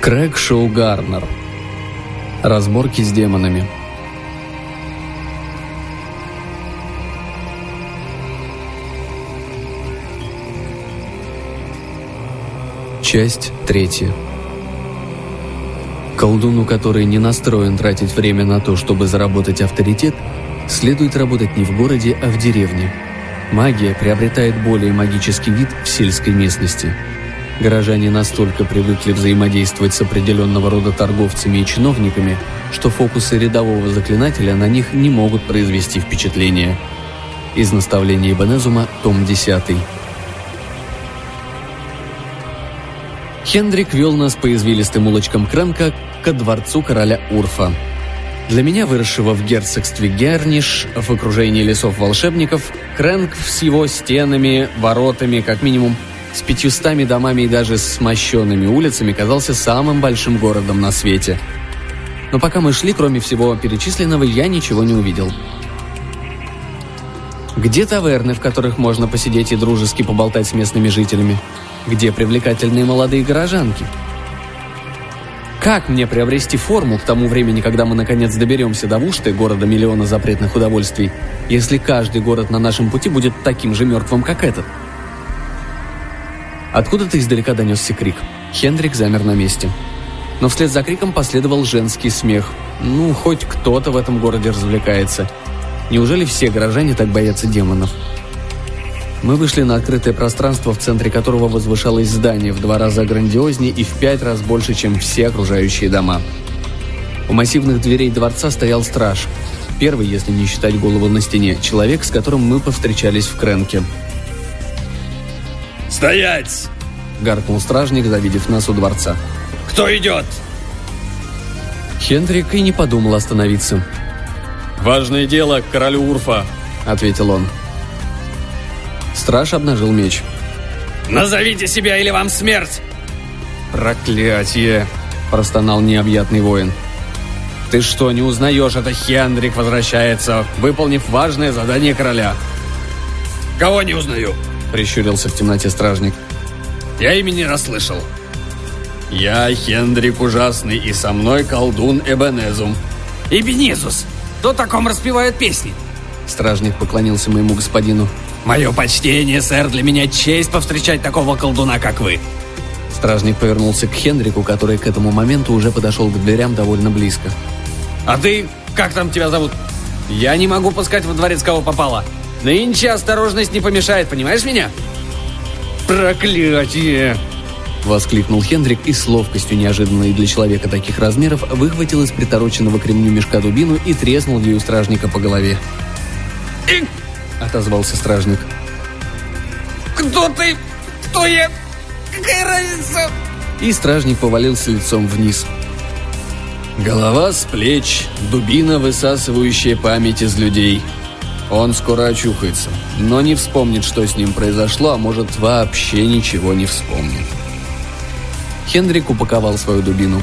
Крэг Шоу Гарнер. Разборки с демонами. Часть третья. Колдуну, который не настроен тратить время на то, чтобы заработать авторитет, следует работать не в городе, а в деревне. Магия приобретает более магический вид в сельской местности. Горожане настолько привыкли взаимодействовать с определенного рода торговцами и чиновниками, что фокусы рядового заклинателя на них не могут произвести впечатление. Из наставления Ибанезума, том 10. Хендрик вел нас по извилистым улочкам Кранка ко дворцу короля Урфа. Для меня, выросшего в герцогстве Герниш, в окружении лесов-волшебников, Крэнк с его стенами, воротами, как минимум, с пятьюстами домами и даже с мощенными улицами казался самым большим городом на свете. Но пока мы шли, кроме всего перечисленного, я ничего не увидел. Где таверны, в которых можно посидеть и дружески поболтать с местными жителями? Где привлекательные молодые горожанки? Как мне приобрести форму к тому времени, когда мы наконец доберемся до Вушты, города миллиона запретных удовольствий, если каждый город на нашем пути будет таким же мертвым, как этот? Откуда-то издалека донесся крик. Хендрик замер на месте. Но вслед за криком последовал женский смех. Ну, хоть кто-то в этом городе развлекается. Неужели все горожане так боятся демонов? Мы вышли на открытое пространство, в центре которого возвышалось здание в два раза грандиознее и в пять раз больше, чем все окружающие дома. У массивных дверей дворца стоял страж. Первый, если не считать голову на стене, человек, с которым мы повстречались в Кренке. «Стоять!» — гаркнул стражник, завидев нас у дворца. «Кто идет?» Хендрик и не подумал остановиться. «Важное дело к королю Урфа», — ответил он. Страж обнажил меч. «Назовите себя или вам смерть!» «Проклятие!» – простонал необъятный воин. «Ты что, не узнаешь, это Хендрик возвращается, выполнив важное задание короля?» «Кого не узнаю?» – прищурился в темноте стражник. «Я имени расслышал». «Я Хендрик Ужасный, и со мной колдун Эбенезум». «Эбенезус! Кто таком распевает песни?» Стражник поклонился моему господину. «Мое почтение, сэр, для меня честь повстречать такого колдуна, как вы!» Стражник повернулся к Хенрику, который к этому моменту уже подошел к дверям довольно близко. «А ты, как там тебя зовут?» «Я не могу пускать во дворец, кого попало. Нынче осторожность не помешает, понимаешь меня?» «Проклятие!» Воскликнул Хендрик и с ловкостью, неожиданной для человека таких размеров, выхватил из притороченного к ремню мешка дубину и треснул ею стражника по голове. «Ик!» — отозвался стражник. «Кто ты? Кто я? Какая разница?» И стражник повалился лицом вниз. Голова с плеч, дубина, высасывающая память из людей. Он скоро очухается, но не вспомнит, что с ним произошло, а может вообще ничего не вспомнит. Хендрик упаковал свою дубину.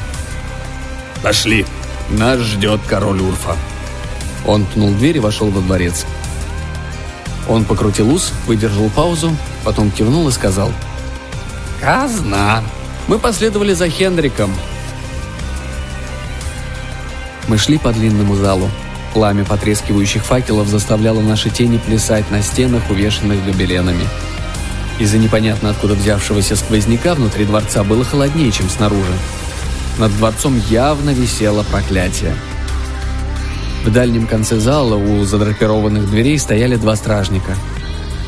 «Пошли, нас ждет король Урфа». Он пнул дверь и вошел во дворец. Он покрутил ус, выдержал паузу, потом кивнул и сказал «Казна». Мы последовали за Хендриком. Мы шли по длинному залу. Пламя потрескивающих факелов заставляло наши тени плясать на стенах, увешанных гобеленами. Из-за непонятно откуда взявшегося сквозняка внутри дворца было холоднее, чем снаружи. Над дворцом явно висело проклятие. В дальнем конце зала у задрапированных дверей стояли два стражника.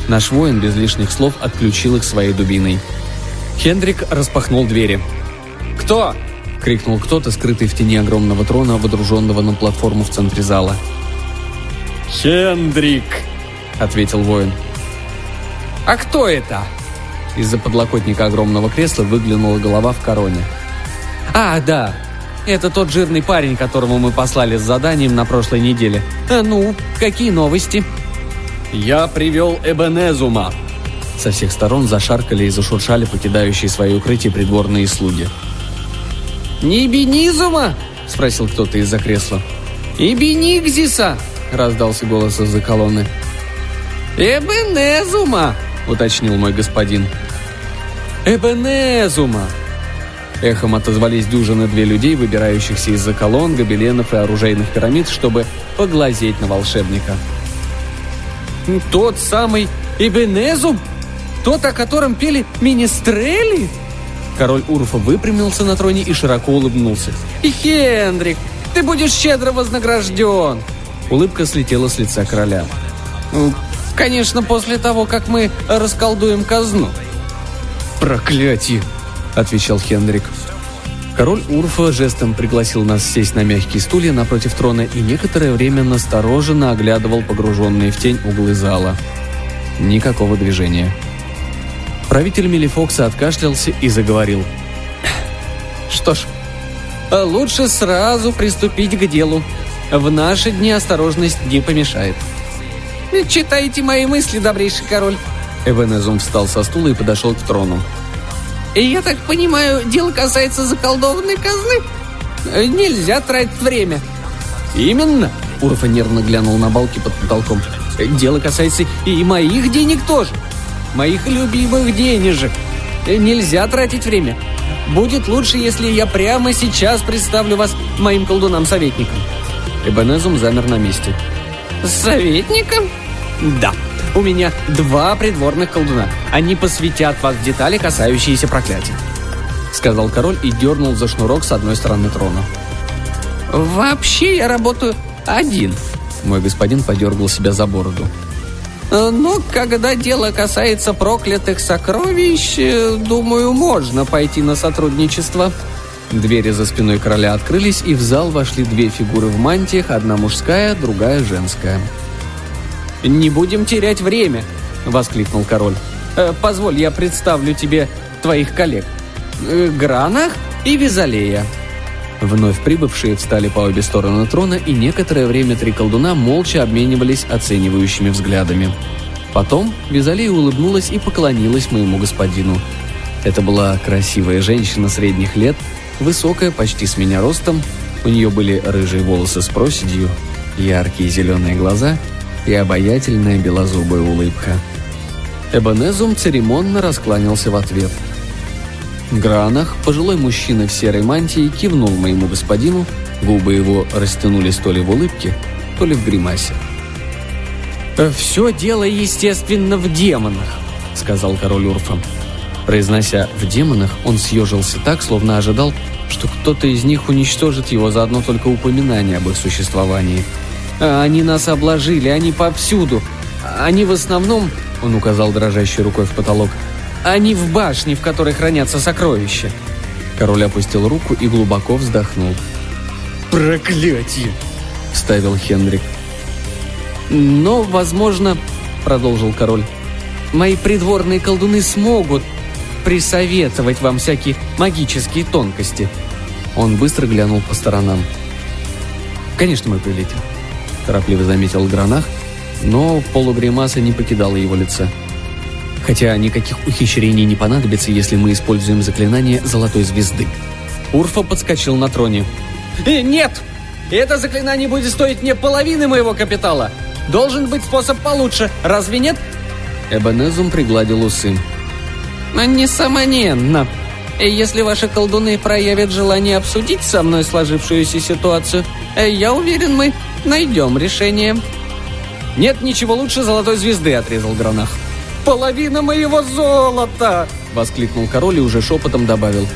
Наш воин без лишних слов отключил их своей дубиной. Хендрик распахнул двери. «Кто?» — крикнул кто-то, скрытый в тени огромного трона, водруженного на платформу в центре зала. «Хендрик!» — ответил воин. «А кто это?» Из-за подлокотника огромного кресла выглянула голова в короне. «А, да, это тот жирный парень, которого мы послали с заданием на прошлой неделе. А ну, какие новости?» «Я привел Эбенезума!» Со всех сторон зашаркали и зашуршали покидающие свои укрытия придворные слуги. «Не Бенизума?» – спросил кто-то из-за кресла. «И Бенигзиса!» – раздался голос из-за колонны. «Эбенезума!» – уточнил мой господин. «Эбенезума!» Эхом отозвались дюжины две людей, выбирающихся из-за колонн, гобеленов и оружейных пирамид, чтобы поглазеть на волшебника. «Тот самый Ибенезум? Тот, о котором пели министрели?» Король Урфа выпрямился на троне и широко улыбнулся. «И Хендрик, ты будешь щедро вознагражден!» Улыбка слетела с лица короля. «Ну, «Конечно, после того, как мы расколдуем казну». «Проклятие!» — отвечал Хендрик. Король Урфа жестом пригласил нас сесть на мягкие стулья напротив трона и некоторое время настороженно оглядывал погруженные в тень углы зала. Никакого движения. Правитель Мелифокса откашлялся и заговорил. «Что ж, лучше сразу приступить к делу. В наши дни осторожность не помешает». «Читайте мои мысли, добрейший король». Эвенезум встал со стула и подошел к трону. И я так понимаю, дело касается заколдованной казны? Нельзя тратить время. Именно. Урфа нервно глянул на балки под потолком. Дело касается и моих денег тоже. Моих любимых денежек. Нельзя тратить время. Будет лучше, если я прямо сейчас представлю вас моим колдунам-советникам. Эбенезум замер на месте. Советником? Да. У меня два придворных колдуна. Они посвятят вас в детали, касающиеся проклятий», — сказал король и дернул за шнурок с одной стороны трона. «Вообще я работаю один», — мой господин подергал себя за бороду. «Но когда дело касается проклятых сокровищ, думаю, можно пойти на сотрудничество». Двери за спиной короля открылись, и в зал вошли две фигуры в мантиях, одна мужская, другая женская. «Не будем терять время!» — воскликнул король. «Э, «Позволь, я представлю тебе твоих коллег. Э, Гранах и Визалея». Вновь прибывшие встали по обе стороны трона, и некоторое время три колдуна молча обменивались оценивающими взглядами. Потом Визалея улыбнулась и поклонилась моему господину. Это была красивая женщина средних лет, высокая, почти с меня ростом, у нее были рыжие волосы с проседью, яркие зеленые глаза — и обаятельная белозубая улыбка. Эбонезум церемонно раскланялся в ответ. Гранах пожилой мужчина в серой мантии кивнул моему господину, губы его растянулись то ли в улыбке, то ли в гримасе. «Все дело, естественно, в демонах», — сказал король Урфа. Произнося «в демонах», он съежился так, словно ожидал, что кто-то из них уничтожит его за одно только упоминание об их существовании — а, они нас обложили, они повсюду. Они в основном, он указал дрожащей рукой в потолок, они в башне, в которой хранятся сокровища. Король опустил руку и глубоко вздохнул. «Проклятие!» — вставил Хендрик. «Но, возможно, — продолжил король, — мои придворные колдуны смогут присоветовать вам всякие магические тонкости». Он быстро глянул по сторонам. «Конечно, мой повелитель торопливо заметил Гранах, но полугримаса не покидала его лица. Хотя никаких ухищрений не понадобится, если мы используем заклинание Золотой Звезды. Урфа подскочил на троне. «Э, «Нет! Это заклинание будет стоить мне половины моего капитала! Должен быть способ получше, разве нет?» Эбенезум пригладил усы. «Несомненно. Если ваши колдуны проявят желание обсудить со мной сложившуюся ситуацию, я уверен, мы Найдем решение». «Нет ничего лучше золотой звезды», — отрезал Гранах. «Половина моего золота!» — воскликнул король и уже шепотом добавил.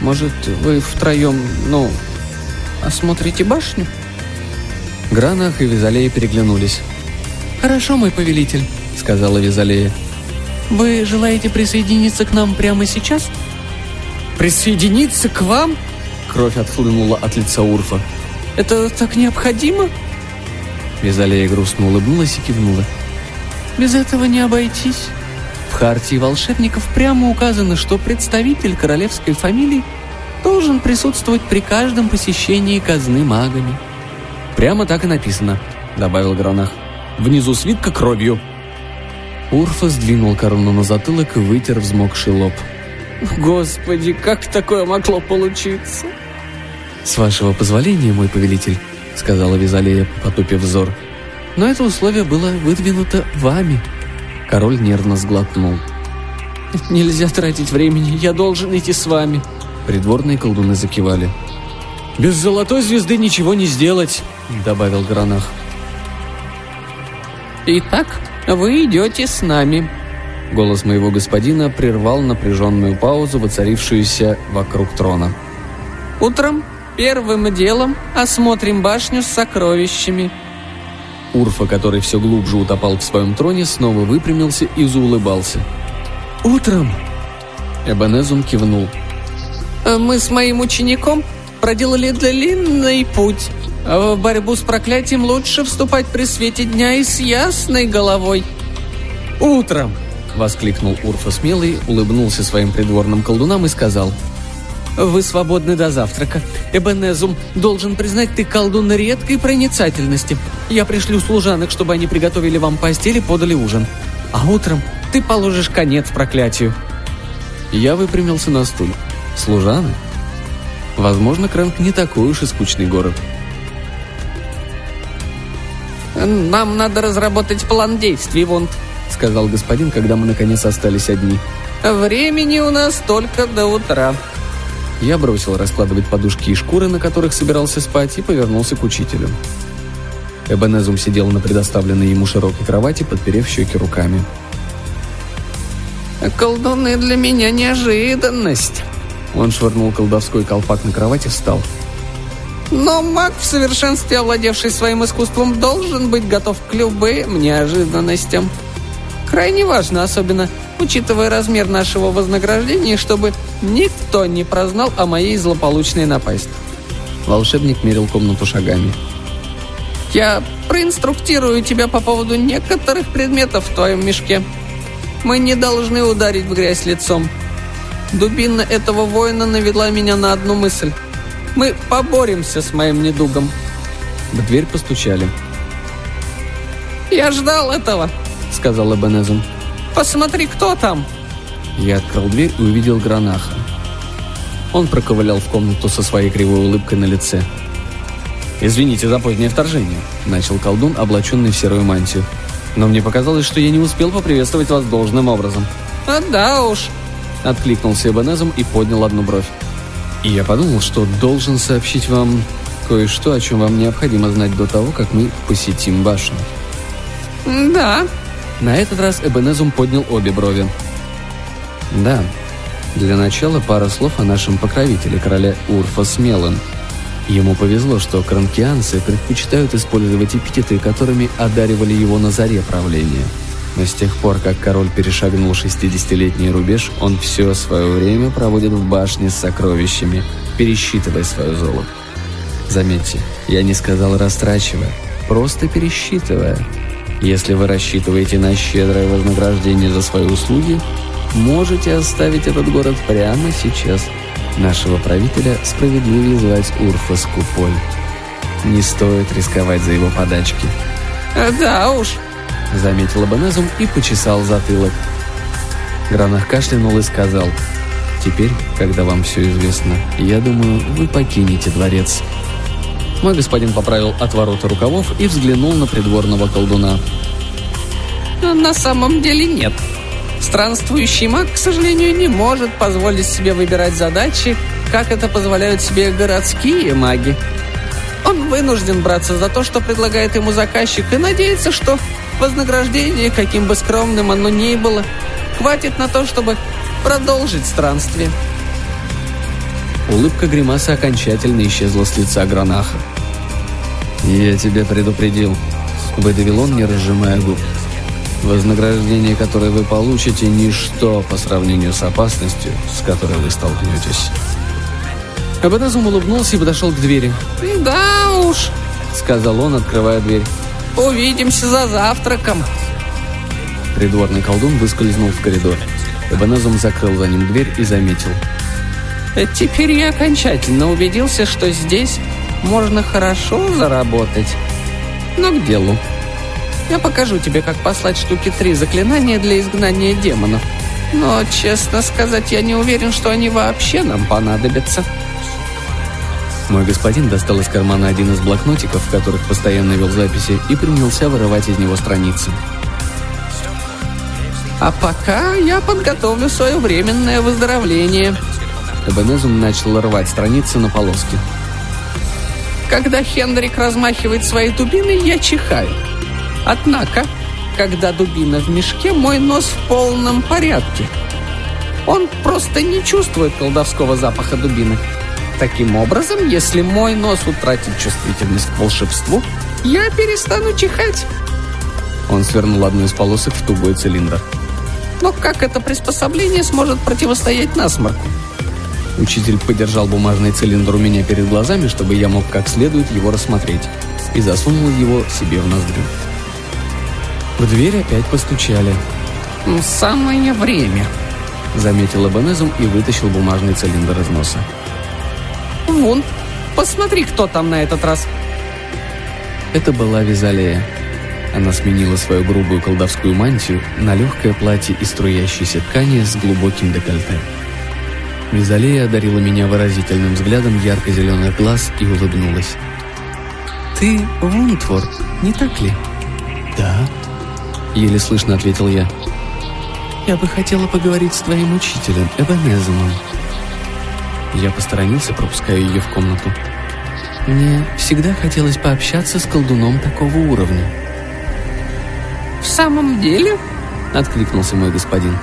«Может, вы втроем, ну, осмотрите башню?» Гранах и Визалея переглянулись. «Хорошо, мой повелитель», — сказала Визалея. «Вы желаете присоединиться к нам прямо сейчас?» «Присоединиться к вам?» Кровь отхлынула от лица Урфа. Это так необходимо?» Визалея грустно улыбнулась и кивнула. «Без этого не обойтись. В хартии волшебников прямо указано, что представитель королевской фамилии должен присутствовать при каждом посещении казны магами». «Прямо так и написано», — добавил Гранах. «Внизу свитка кровью». Урфа сдвинул корону на затылок и вытер взмокший лоб. «Господи, как такое могло получиться?» «С вашего позволения, мой повелитель», — сказала Визалея, потупив взор. «Но это условие было выдвинуто вами». Король нервно сглотнул. «Нельзя тратить времени, я должен идти с вами». Придворные колдуны закивали. «Без золотой звезды ничего не сделать», — добавил Гранах. «Итак, вы идете с нами». Голос моего господина прервал напряженную паузу, воцарившуюся вокруг трона. «Утром первым делом осмотрим башню с сокровищами». Урфа, который все глубже утопал в своем троне, снова выпрямился и заулыбался. «Утром!» Эбенезум кивнул. «Э, «Мы с моим учеником проделали длинный путь. В борьбу с проклятием лучше вступать при свете дня и с ясной головой». «Утром!» — воскликнул Урфа смелый, улыбнулся своим придворным колдунам и сказал. «Вы свободны до завтрака. Эбенезум, должен признать, ты колдун редкой проницательности. Я пришлю служанок, чтобы они приготовили вам постель и подали ужин. А утром ты положишь конец проклятию». Я выпрямился на стуле. Служаны? Возможно, Крэнк не такой уж и скучный город. «Нам надо разработать план действий, Вонт», — сказал господин, когда мы наконец остались одни. «Времени у нас только до утра». Я бросил раскладывать подушки и шкуры, на которых собирался спать, и повернулся к учителю. Эбенезум сидел на предоставленной ему широкой кровати, подперев щеки руками. «Колдуны для меня неожиданность». Он швырнул колдовской колпак на кровать и встал. Но маг, в совершенстве овладевший своим искусством, должен быть готов к любым неожиданностям. Крайне важно, особенно учитывая размер нашего вознаграждения, чтобы никто не прознал о моей злополучной напасти. Волшебник мерил комнату шагами. «Я проинструктирую тебя по поводу некоторых предметов в твоем мешке. Мы не должны ударить в грязь лицом. Дубина этого воина навела меня на одну мысль. Мы поборемся с моим недугом». В дверь постучали. «Я ждал этого», — сказал Эбенезум. «Посмотри, кто там!» Я открыл дверь и увидел Гранаха. Он проковылял в комнату со своей кривой улыбкой на лице. «Извините за позднее вторжение», — начал колдун, облаченный в серую мантию. «Но мне показалось, что я не успел поприветствовать вас должным образом». «А да уж», — откликнулся Эбенезум и поднял одну бровь. И я подумал, что должен сообщить вам кое-что, о чем вам необходимо знать до того, как мы посетим башню. «Да». На этот раз Эбенезум поднял обе брови. «Да. Для начала пара слов о нашем покровителе, короле Урфа Смелым. Ему повезло, что кранкианцы предпочитают использовать эпитеты, которыми одаривали его на заре правления. Но с тех пор, как король перешагнул 60-летний рубеж, он все свое время проводит в башне с сокровищами, пересчитывая свое золото. Заметьте, я не сказал растрачивая, просто пересчитывая. Если вы рассчитываете на щедрое вознаграждение за свои услуги, можете оставить этот город прямо сейчас. Нашего правителя справедливее звать Урфа Скуполь. Не стоит рисковать за его подачки. «Да уж», — заметил Абанезум и почесал затылок. Гранах кашлянул и сказал, «Теперь, когда вам все известно, я думаю, вы покинете дворец». Мой господин поправил отвороты рукавов и взглянул на придворного колдуна. «На самом деле нет. Странствующий маг, к сожалению, не может позволить себе выбирать задачи, как это позволяют себе городские маги. Он вынужден браться за то, что предлагает ему заказчик, и надеется, что вознаграждение, каким бы скромным оно ни было, хватит на то, чтобы продолжить странствие. Улыбка гримаса окончательно исчезла с лица Гранаха. «Я тебя предупредил», — выдавил он, не разжимая губ. «Вознаграждение, которое вы получите, ничто по сравнению с опасностью, с которой вы столкнетесь». Абаназум улыбнулся и подошел к двери. «Да уж», — сказал он, открывая дверь. «Увидимся за завтраком». Придворный колдун выскользнул в коридор. Эбенезум закрыл за ним дверь и заметил. «Теперь я окончательно убедился, что здесь можно хорошо заработать. Но к делу. Я покажу тебе, как послать штуки три заклинания для изгнания демонов. Но, честно сказать, я не уверен, что они вообще нам понадобятся». Мой господин достал из кармана один из блокнотиков, в которых постоянно вел записи, и принялся вырывать из него страницы. «А пока я подготовлю свое временное выздоровление», Эбенезум начал рвать страницы на полоски. Когда Хендрик размахивает своей дубиной, я чихаю. Однако, когда дубина в мешке, мой нос в полном порядке. Он просто не чувствует колдовского запаха дубины. Таким образом, если мой нос утратит чувствительность к волшебству, я перестану чихать. Он свернул одну из полосок в тугой цилиндр. Но как это приспособление сможет противостоять насморку? Учитель подержал бумажный цилиндр у меня перед глазами, чтобы я мог как следует его рассмотреть, и засунул его себе в ноздрю. В дверь опять постучали. «Самое время», — заметил Эбенезум и вытащил бумажный цилиндр из носа. «Вон, посмотри, кто там на этот раз». Это была Визалея. Она сменила свою грубую колдовскую мантию на легкое платье из струящейся ткани с глубоким декольте. Визалея одарила меня выразительным взглядом ярко-зеленых глаз и улыбнулась. «Ты Вунтвор, не так ли?» «Да», — еле слышно ответил я. «Я бы хотела поговорить с твоим учителем, Эбенезумом». Я посторонился, пропуская ее в комнату. «Мне всегда хотелось пообщаться с колдуном такого уровня». «В самом деле?» — откликнулся мой господин.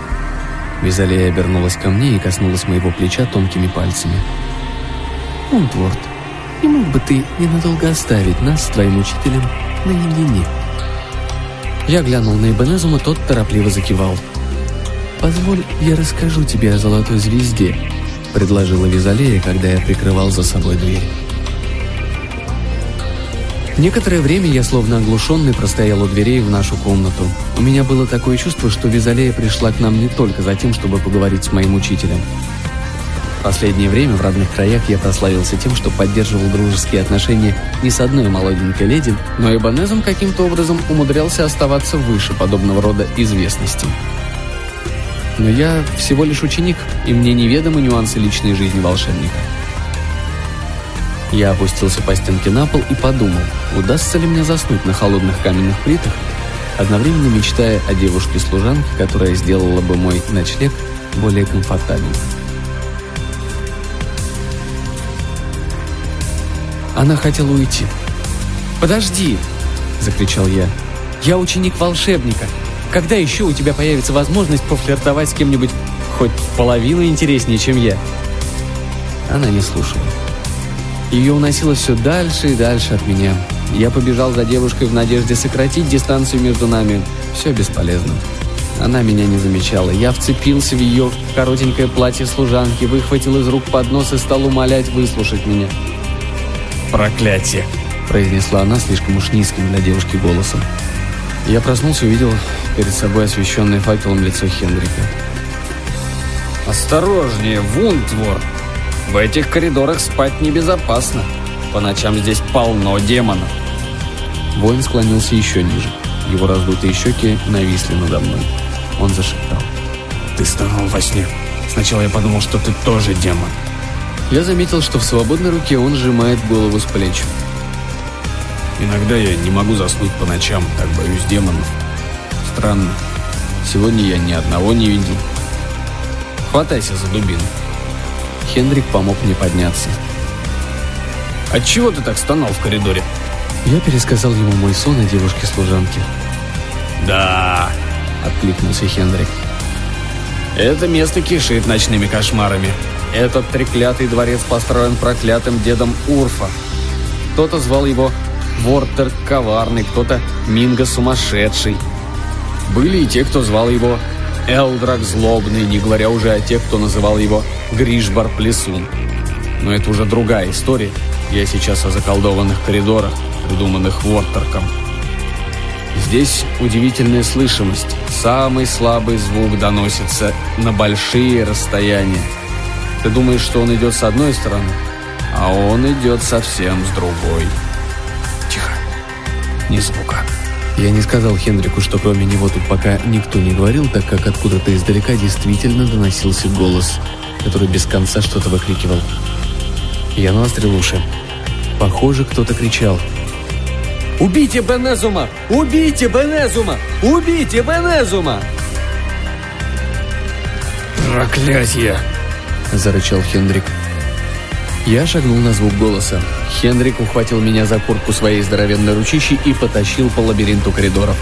Визалия обернулась ко мне и коснулась моего плеча тонкими пальцами. «Унтворд, не мог бы ты ненадолго оставить нас с твоим учителем наедине?» Я глянул на Ибенезума, тот торопливо закивал. «Позволь, я расскажу тебе о золотой звезде», — предложила Визалея, когда я прикрывал за собой дверь. Некоторое время я, словно оглушенный, простоял у дверей в нашу комнату. У меня было такое чувство, что Визалея пришла к нам не только за тем, чтобы поговорить с моим учителем. Последнее время в родных краях я прославился тем, что поддерживал дружеские отношения не с одной молоденькой леди, но и Банезом каким-то образом умудрялся оставаться выше подобного рода известности. Но я всего лишь ученик, и мне неведомы нюансы личной жизни волшебника. Я опустился по стенке на пол и подумал, удастся ли мне заснуть на холодных каменных плитах, одновременно мечтая о девушке-служанке, которая сделала бы мой ночлег более комфортабельным. Она хотела уйти. «Подожди!» – закричал я. «Я ученик волшебника. Когда еще у тебя появится возможность пофлиртовать с кем-нибудь хоть половину интереснее, чем я?» Она не слушала. Ее уносило все дальше и дальше от меня. Я побежал за девушкой в надежде сократить дистанцию между нами. Все бесполезно. Она меня не замечала. Я вцепился в ее коротенькое платье служанки, выхватил из рук поднос и стал умолять выслушать меня. «Проклятие!» – произнесла она слишком уж низким для девушки голосом. Я проснулся и увидел перед собой освещенное факелом лицо Хендрика. «Осторожнее, Вунтвор!» В этих коридорах спать небезопасно. По ночам здесь полно демонов. Воин склонился еще ниже. Его раздутые щеки нависли надо мной. Он зашептал. «Ты стонал во сне. Сначала я подумал, что ты тоже демон». Я заметил, что в свободной руке он сжимает голову с плеч. «Иногда я не могу заснуть по ночам, так боюсь демонов. Странно. Сегодня я ни одного не видел. Хватайся за дубину». Хендрик помог мне подняться. «Отчего ты так стонал в коридоре?» Я пересказал ему мой сон о девушке-служанке. «Да», — откликнулся Хендрик. «Это место кишит ночными кошмарами. Этот треклятый дворец построен проклятым дедом Урфа. Кто-то звал его Вортер Коварный, кто-то Минго Сумасшедший. Были и те, кто звал его Элдрак Злобный, не говоря уже о тех, кто называл его Гришбар Плесун. Но это уже другая история. Я сейчас о заколдованных коридорах, придуманных Вортерком. Здесь удивительная слышимость. Самый слабый звук доносится на большие расстояния. Ты думаешь, что он идет с одной стороны, а он идет совсем с другой. Тихо. Ни звука. Я не сказал Хендрику, что кроме него тут пока никто не говорил, так как откуда-то издалека действительно доносился голос, который без конца что-то выкрикивал. Я навострил уши. Похоже, кто-то кричал. «Убейте Бенезума! Убейте Бенезума! Убейте Бенезума!» «Проклятье!» — зарычал Хендрик. Я шагнул на звук голоса. Хендрик ухватил меня за куртку своей здоровенной ручищей и потащил по лабиринту коридоров.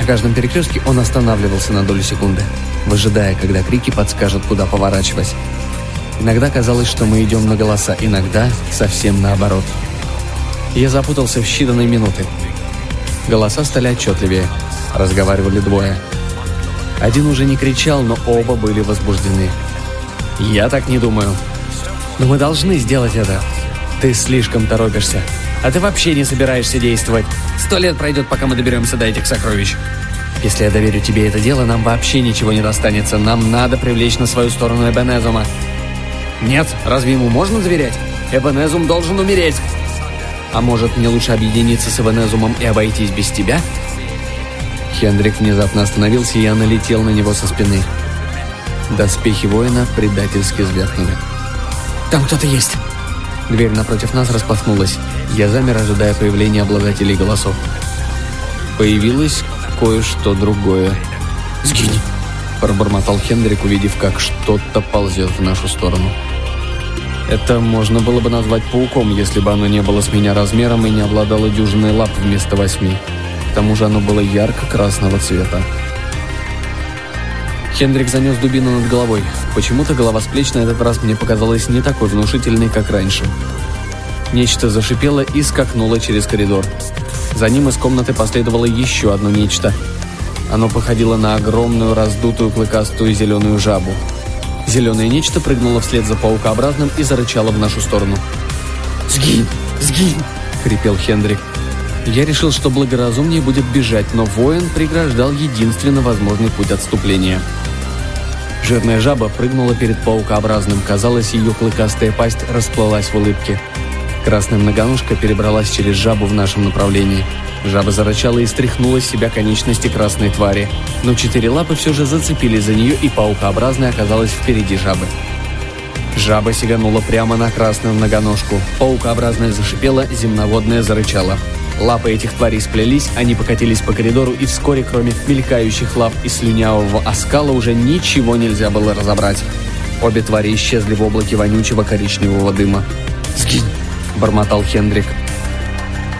На каждом перекрестке он останавливался на долю секунды, выжидая, когда крики подскажут, куда поворачивать. Иногда казалось, что мы идем на голоса, иногда совсем наоборот. Я запутался в считанные минуты. Голоса стали отчетливее. Разговаривали двое. Один уже не кричал, но оба были возбуждены. «Я так не думаю», но мы должны сделать это. Ты слишком торопишься. А ты вообще не собираешься действовать. Сто лет пройдет, пока мы доберемся до этих сокровищ. Если я доверю тебе это дело, нам вообще ничего не достанется. Нам надо привлечь на свою сторону Эбенезума. Нет, разве ему можно доверять? Эбенезум должен умереть. А может, мне лучше объединиться с Эбенезумом и обойтись без тебя? Хендрик внезапно остановился, и я налетел на него со спины. Доспехи воина предательски звякнули. Там кто-то есть. Дверь напротив нас распахнулась. Я замер, ожидая появления обладателей голосов. Появилось кое-что другое. «Сгинь!» – пробормотал Хендрик, увидев, как что-то ползет в нашу сторону. Это можно было бы назвать пауком, если бы оно не было с меня размером и не обладало дюжиной лап вместо восьми. К тому же оно было ярко-красного цвета. Хендрик занес дубину над головой. Почему-то голова с плеч на этот раз мне показалась не такой внушительной, как раньше. Нечто зашипело и скакнуло через коридор. За ним из комнаты последовало еще одно нечто. Оно походило на огромную раздутую клыкастую зеленую жабу. Зеленое нечто прыгнуло вслед за паукообразным и зарычало в нашу сторону. «Сгинь! Сгинь!» — хрипел Хендрик. Я решил, что благоразумнее будет бежать, но воин преграждал единственно возможный путь отступления — Жирная жаба прыгнула перед паукообразным. Казалось, ее клыкастая пасть расплылась в улыбке. Красная многоножка перебралась через жабу в нашем направлении. Жаба зарычала и стряхнула с себя конечности красной твари. Но четыре лапы все же зацепились за нее, и паукообразная оказалась впереди жабы. Жаба сиганула прямо на красную многоножку. Паукообразная зашипела, земноводная зарычала. Лапы этих тварей сплелись, они покатились по коридору, и вскоре, кроме мелькающих лап и слюнявого оскала, уже ничего нельзя было разобрать. Обе твари исчезли в облаке вонючего коричневого дыма. «Сгинь!» – бормотал Хендрик.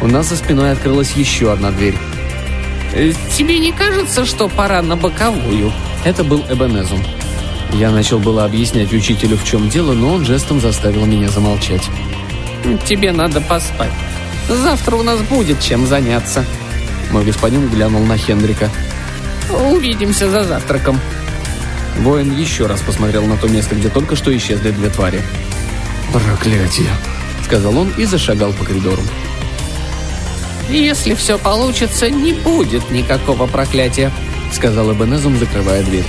У нас за спиной открылась еще одна дверь. «Э, «Тебе не кажется, что пора на боковую?» Это был Эбенезум. Я начал было объяснять учителю, в чем дело, но он жестом заставил меня замолчать. «Тебе надо поспать. Завтра у нас будет чем заняться». Мой господин глянул на Хендрика. «Увидимся за завтраком». Воин еще раз посмотрел на то место, где только что исчезли две твари. «Проклятие!» — сказал он и зашагал по коридору. «Если все получится, не будет никакого проклятия», — сказал Эбенезум, закрывая дверь.